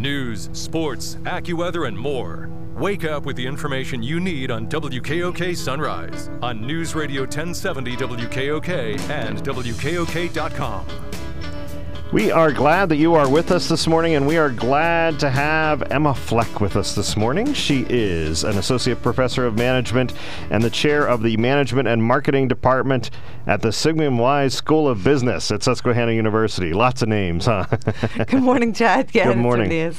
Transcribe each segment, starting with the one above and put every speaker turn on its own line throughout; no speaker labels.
News, sports, AccuWeather, and more. Wake up with the information you need on WKOK Sunrise on News Radio 1070 WKOK and WKOK.com.
We are glad that you are with us this morning, and we are glad to have Emma Fleck with us this morning. She is an associate professor of management and the chair of the management and marketing department at the Sigmund Weis School of Business at Susquehanna University. Lots of names, huh?
Good morning, Chad. Yeah,
Good morning.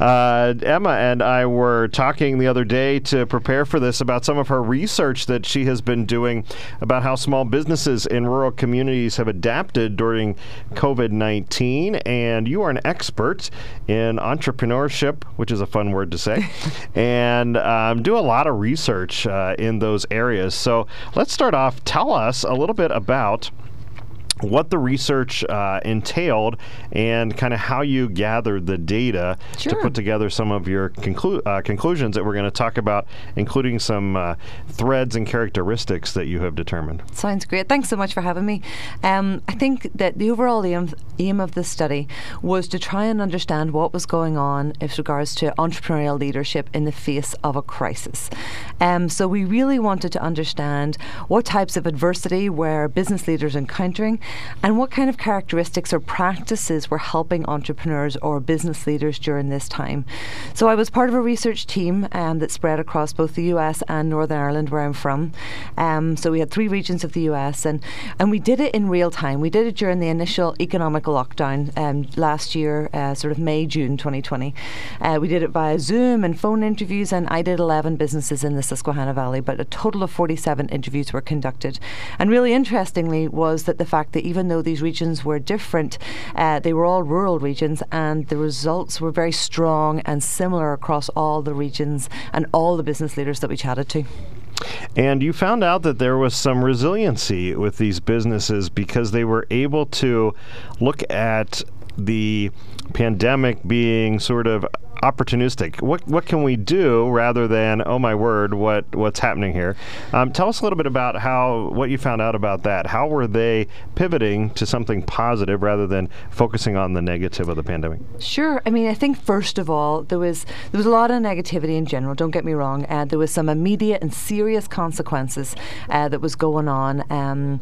Uh, Emma and I were talking the other day to prepare for this about some of her research that she has been doing about how small businesses in rural communities have adapted during COVID 19 and you are an expert in entrepreneurship, which is a fun word to say, and um, do a lot of research uh, in those areas. So let's start off. Tell us a little bit about what the research uh, entailed and kind of how you gathered the data
sure.
to put together some of your conclu- uh, conclusions that we're going to talk about, including some uh, threads and characteristics that you have determined.
Sounds great. Thanks so much for having me. Um, I think that the overall aim, aim of the study was to try and understand what was going on with regards to entrepreneurial leadership in the face of a crisis. Um, so we really wanted to understand what types of adversity were business leaders encountering and what kind of characteristics or practices were helping entrepreneurs or business leaders during this time. So I was part of a research team um, that spread across both the US and Northern Ireland, where I'm from. Um, so we had three regions of the US, and, and we did it in real time. We did it during the initial economic lockdown um, last year, uh, sort of May, June 2020. Uh, we did it via Zoom and phone interviews, and I did 11 businesses in the Susquehanna Valley, but a total of 47 interviews were conducted. And really interestingly was that the fact that that even though these regions were different, uh, they were all rural regions, and the results were very strong and similar across all the regions and all the business leaders that we chatted to.
And you found out that there was some resiliency with these businesses because they were able to look at the pandemic being sort of opportunistic. What what can we do rather than oh my word, what what's happening here? Um, tell us a little bit about how what you found out about that. How were they pivoting to something positive rather than focusing on the negative of the pandemic?
Sure. I mean, I think first of all there was there was a lot of negativity in general. Don't get me wrong. Uh, there was some immediate and serious consequences uh, that was going on. Um,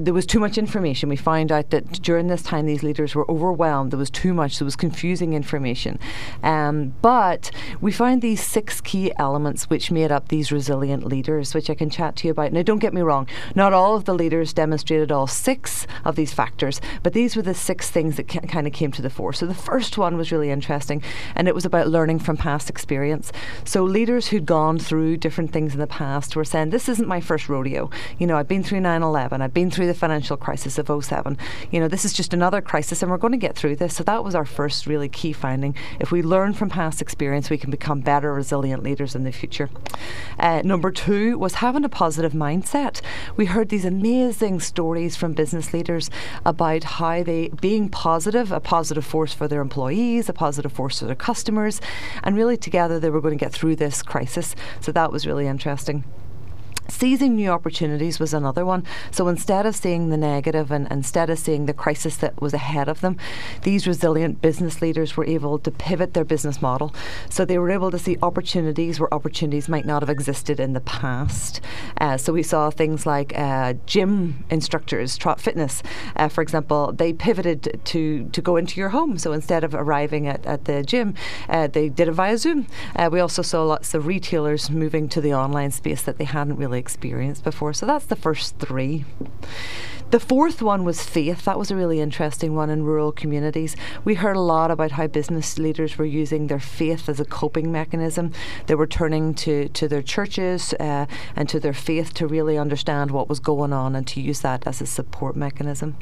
there was too much information. We found out that during this time, these leaders were overwhelmed. There was too much. There was confusing information. Um, but we found these six key elements which made up these resilient leaders, which I can chat to you about. Now, don't get me wrong. Not all of the leaders demonstrated all six of these factors, but these were the six things that ca- kind of came to the fore. So the first one was really interesting, and it was about learning from past experience. So leaders who'd gone through different things in the past were saying, "This isn't my first rodeo. You know, I've been through 9/11. I've been through the financial crisis of 07. You know, this is just another crisis and we're going to get through this. So that was our first really key finding. If we learn from past experience, we can become better, resilient leaders in the future. Uh, number two was having a positive mindset. We heard these amazing stories from business leaders about how they being positive, a positive force for their employees, a positive force for their customers, and really together they were going to get through this crisis. So that was really interesting. Seizing new opportunities was another one. So instead of seeing the negative and instead of seeing the crisis that was ahead of them, these resilient business leaders were able to pivot their business model. So they were able to see opportunities where opportunities might not have existed in the past. Uh, so we saw things like uh, gym instructors, Trot Fitness, uh, for example, they pivoted to, to go into your home. So instead of arriving at, at the gym, uh, they did it via Zoom. Uh, we also saw lots of retailers moving to the online space that they hadn't really experienced before. So that's the first three. The fourth one was faith. That was a really interesting one in rural communities. We heard a lot about how business leaders were using their faith as a coping mechanism. They were turning to, to their churches uh, and to their faith to really understand what was going on and to use that as a support mechanism.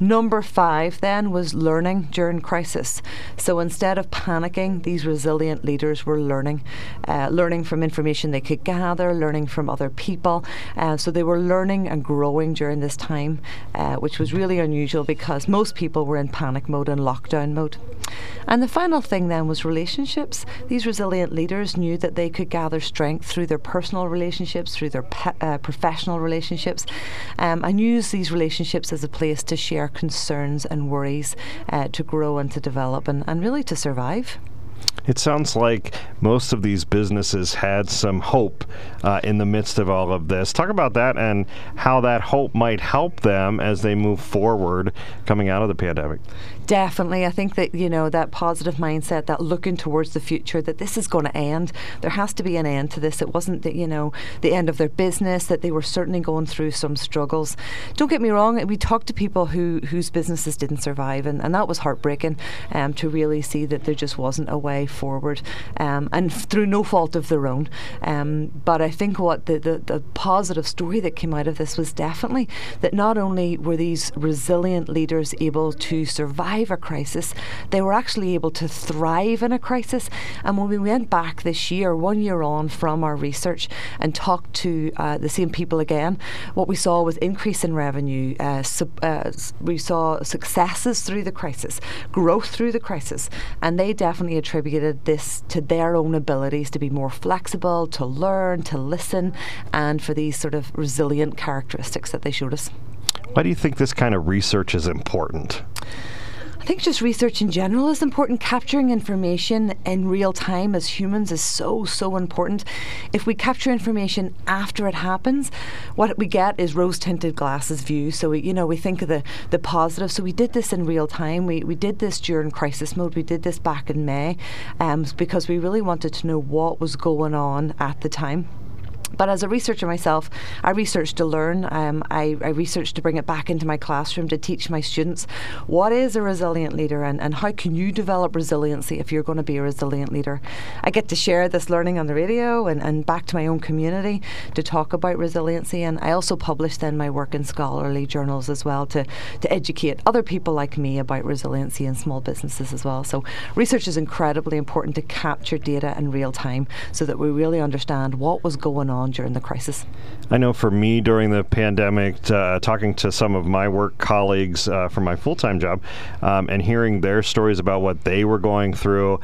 Number five then was learning during crisis. So instead of panicking, these resilient leaders were learning, uh, learning from information they could gather, learning from other people. Uh, so they were learning and growing during this time, uh, which was really unusual because most people were in panic mode and lockdown mode. And the final thing then was relationships. These resilient leaders knew that they could gather strength through their personal relationships, through their pe- uh, professional relationships, um, and use these relationships as a place to share their concerns and worries uh, to grow and to develop and, and really to survive.
It sounds like most of these businesses had some hope uh, in the midst of all of this. Talk about that and how that hope might help them as they move forward coming out of the pandemic.
Definitely. I think that, you know, that positive mindset, that looking towards the future, that this is going to end. There has to be an end to this. It wasn't, the, you know, the end of their business, that they were certainly going through some struggles. Don't get me wrong, we talked to people who whose businesses didn't survive, and, and that was heartbreaking um, to really see that there just wasn't a way forward, um, and through no fault of their own. Um, but I think what the, the, the positive story that came out of this was definitely that not only were these resilient leaders able to survive survive a crisis. They were actually able to thrive in a crisis. And when we went back this year, one year on from our research, and talked to uh, the same people again, what we saw was increase in revenue. Uh, sub, uh, we saw successes through the crisis, growth through the crisis, and they definitely attributed this to their own abilities to be more flexible, to learn, to listen, and for these sort of resilient characteristics that they showed us.
Why do you think this kind of research is important?
Think just research in general is important. Capturing information in real time as humans is so, so important. If we capture information after it happens, what we get is rose tinted glasses view. So, we, you know, we think of the, the positive. So, we did this in real time. We, we did this during crisis mode. We did this back in May um, because we really wanted to know what was going on at the time. But as a researcher myself, I research to learn. Um, I, I research to bring it back into my classroom to teach my students what is a resilient leader and, and how can you develop resiliency if you're going to be a resilient leader. I get to share this learning on the radio and, and back to my own community to talk about resiliency. And I also publish then my work in scholarly journals as well to, to educate other people like me about resiliency in small businesses as well. So research is incredibly important to capture data in real time so that we really understand what was going on on during the crisis?
I know for me during the pandemic, uh, talking to some of my work colleagues uh, from my full time job um, and hearing their stories about what they were going through,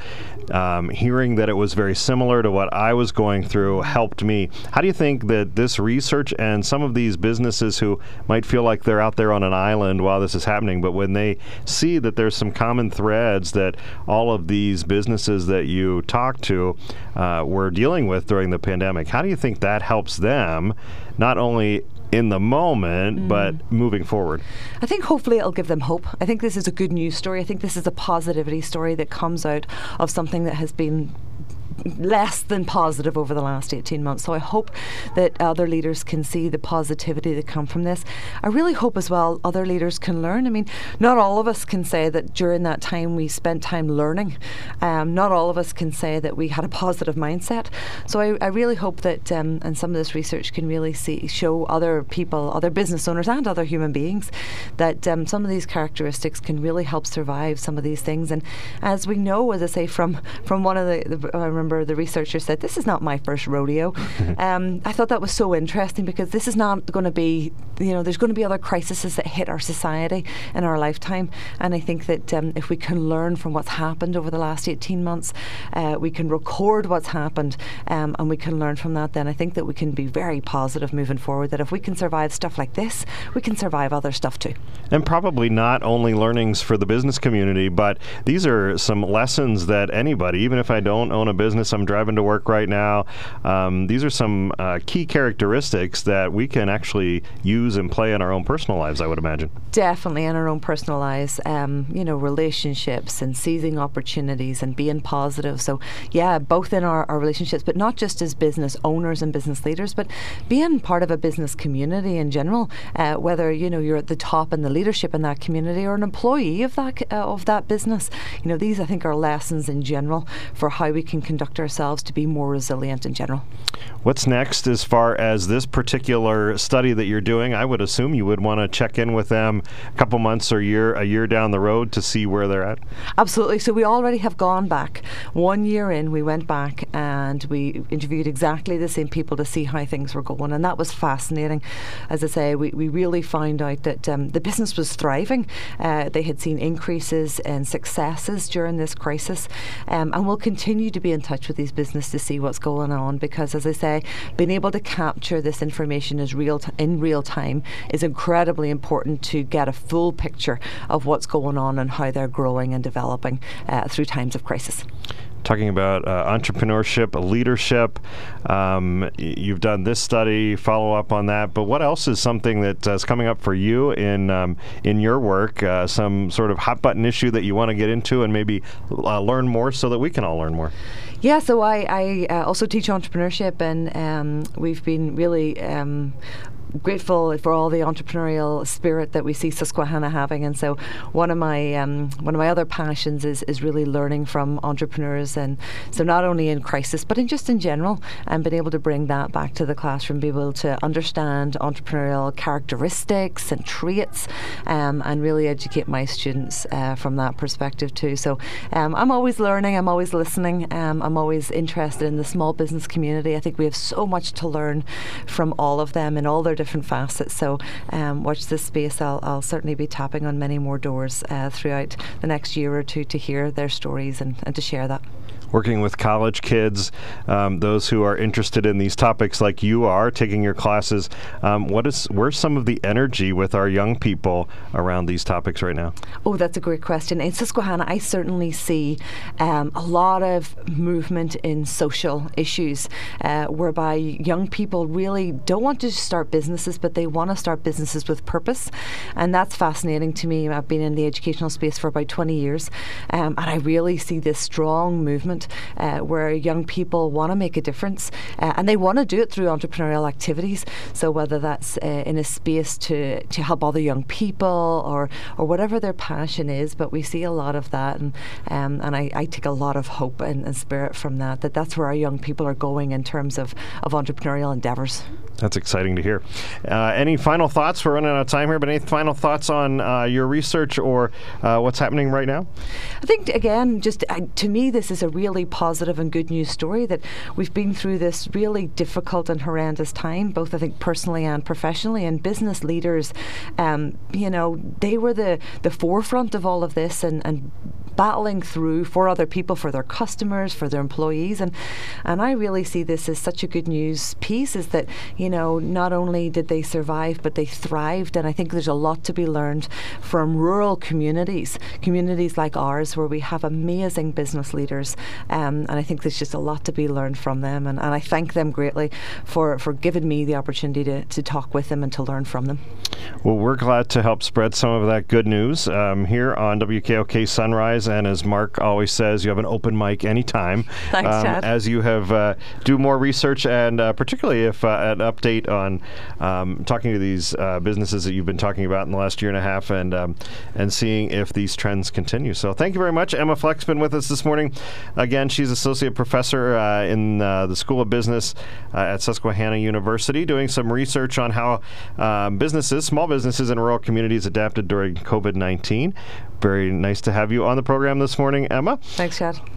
um, hearing that it was very similar to what I was going through helped me. How do you think that this research and some of these businesses who might feel like they're out there on an island while this is happening, but when they see that there's some common threads that all of these businesses that you talk to uh, were dealing with during the pandemic, how do you think that helps them not only in the moment, mm. but moving forward?
I think hopefully it'll give them hope. I think this is a good news story. I think this is a positivity story that comes out of something that has been less than positive over the last 18 months. So I hope that other leaders can see the positivity that come from this. I really hope as well other leaders can learn. I mean, not all of us can say that during that time we spent time learning. Um, not all of us can say that we had a positive mindset. So I, I really hope that, um, and some of this research can really see show other people, other business owners, and other human beings that um, some of these characteristics can really help survive some of these things. And as we know, as I say, from from one of the, the remember the researcher said, This is not my first rodeo. um, I thought that was so interesting because this is not going to be, you know, there's going to be other crises that hit our society in our lifetime. And I think that um, if we can learn from what's happened over the last 18 months, uh, we can record what's happened um, and we can learn from that, then I think that we can be very positive moving forward. That if we can survive stuff like this, we can survive other stuff too.
And probably not only learnings for the business community, but these are some lessons that anybody, even if I don't own a business, I'm driving to work right now. Um, these are some uh, key characteristics that we can actually use and play in our own personal lives, I would imagine.
Definitely in our own personal lives. Um, you know, relationships and seizing opportunities and being positive. So, yeah, both in our, our relationships, but not just as business owners and business leaders, but being part of a business community in general. Uh, whether you know you're at the top in the leadership in that community or an employee of that uh, of that business. You know, these I think are lessons in general for how we can conduct ourselves to be more resilient in general.
What's next as far as this particular study that you're doing? I would assume you would want to check in with them a couple months or year a year down the road to see where they're at.
Absolutely. So we already have gone back one year in. We went back and we interviewed exactly the same people to see how things were going, and that was fascinating. As I say, we, we really found out that um, the business was thriving. Uh, they had seen increases in successes during this crisis, um, and we'll continue to be in touch with these businesses to see what's going on because, as I say, being able to capture this information as real t- in real time is incredibly important to get a full picture of what's going on and how they're growing and developing uh, through times of crisis
talking about uh, entrepreneurship, leadership. Um, you've done this study, follow up on that. But what else is something that uh, is coming up for you in um, in your work? Uh, some sort of hot button issue that you want to get into and maybe uh, learn more, so that we can all learn more.
Yeah, so I, I uh, also teach entrepreneurship, and um, we've been really um, grateful for all the entrepreneurial spirit that we see Susquehanna having. And so one of my um, one of my other passions is is really learning from entrepreneurs, and so not only in crisis but in just in general, and being able to bring that back to the classroom, be able to understand entrepreneurial characteristics and traits, um, and really educate my students uh, from that perspective too. So um, I'm always learning, I'm always listening, um, I'm always interested in the small business community. I think we have so much to learn from all of them in all their different facets. So um, watch this space. I'll, I'll, certainly be tapping on many more doors uh, throughout the next year or two to hear their stories and, and to share that
working with college kids, um, those who are interested in these topics like you are, taking your classes. Um, what is where's some of the energy with our young people around these topics right now?
Oh, that's a great question. In Susquehanna, I certainly see um, a lot of movement in social issues, uh, whereby young people really don't want to start businesses, but they want to start businesses with purpose, and that's fascinating to me. I've been in the educational space for about 20 years, um, and I really see this strong movement uh, where young people want to make a difference uh, and they want to do it through entrepreneurial activities. So whether that's uh, in a space to, to help other young people or or whatever their passion is, but we see a lot of that, and um, and I, I, take a lot of hope and, and spirit from that. That that's where our young people are going in terms of of entrepreneurial endeavors.
That's exciting to hear. Uh, any final thoughts? We're running out of time here, but any final thoughts on uh, your research or uh, what's happening right now?
I think, again, just to me, this is a really positive and good news story that we've been through this really difficult and horrendous time, both, I think, personally and professionally. And business leaders, um, you know, they were the, the forefront of all of this and, and battling through for other people, for their customers, for their employees. And, and I really see this as such a good news piece is that, you know, not only did they survive, but they thrived. And I think there's a lot to be learned from rural communities, communities like ours, where we have amazing business leaders. Um, and I think there's just a lot to be learned from them. And, and I thank them greatly for, for giving me the opportunity to, to talk with them and to learn from them.
Well, we're glad to help spread some of that good news um, here on WKOK Sunrise. And as Mark always says, you have an open mic anytime.
Thanks, um, Chad.
As you have uh, do more research and uh, particularly if uh, an update on um, talking to these uh, businesses that you've been talking about in the last year and a half and um, and seeing if these trends continue. So thank you very much. Emma Fleck's been with us this morning. Again, she's associate professor uh, in uh, the School of Business at Susquehanna University, doing some research on how um, businesses, small businesses in rural communities adapted during COVID 19. Very nice to have you on the program this morning, Emma.
Thanks, Chad.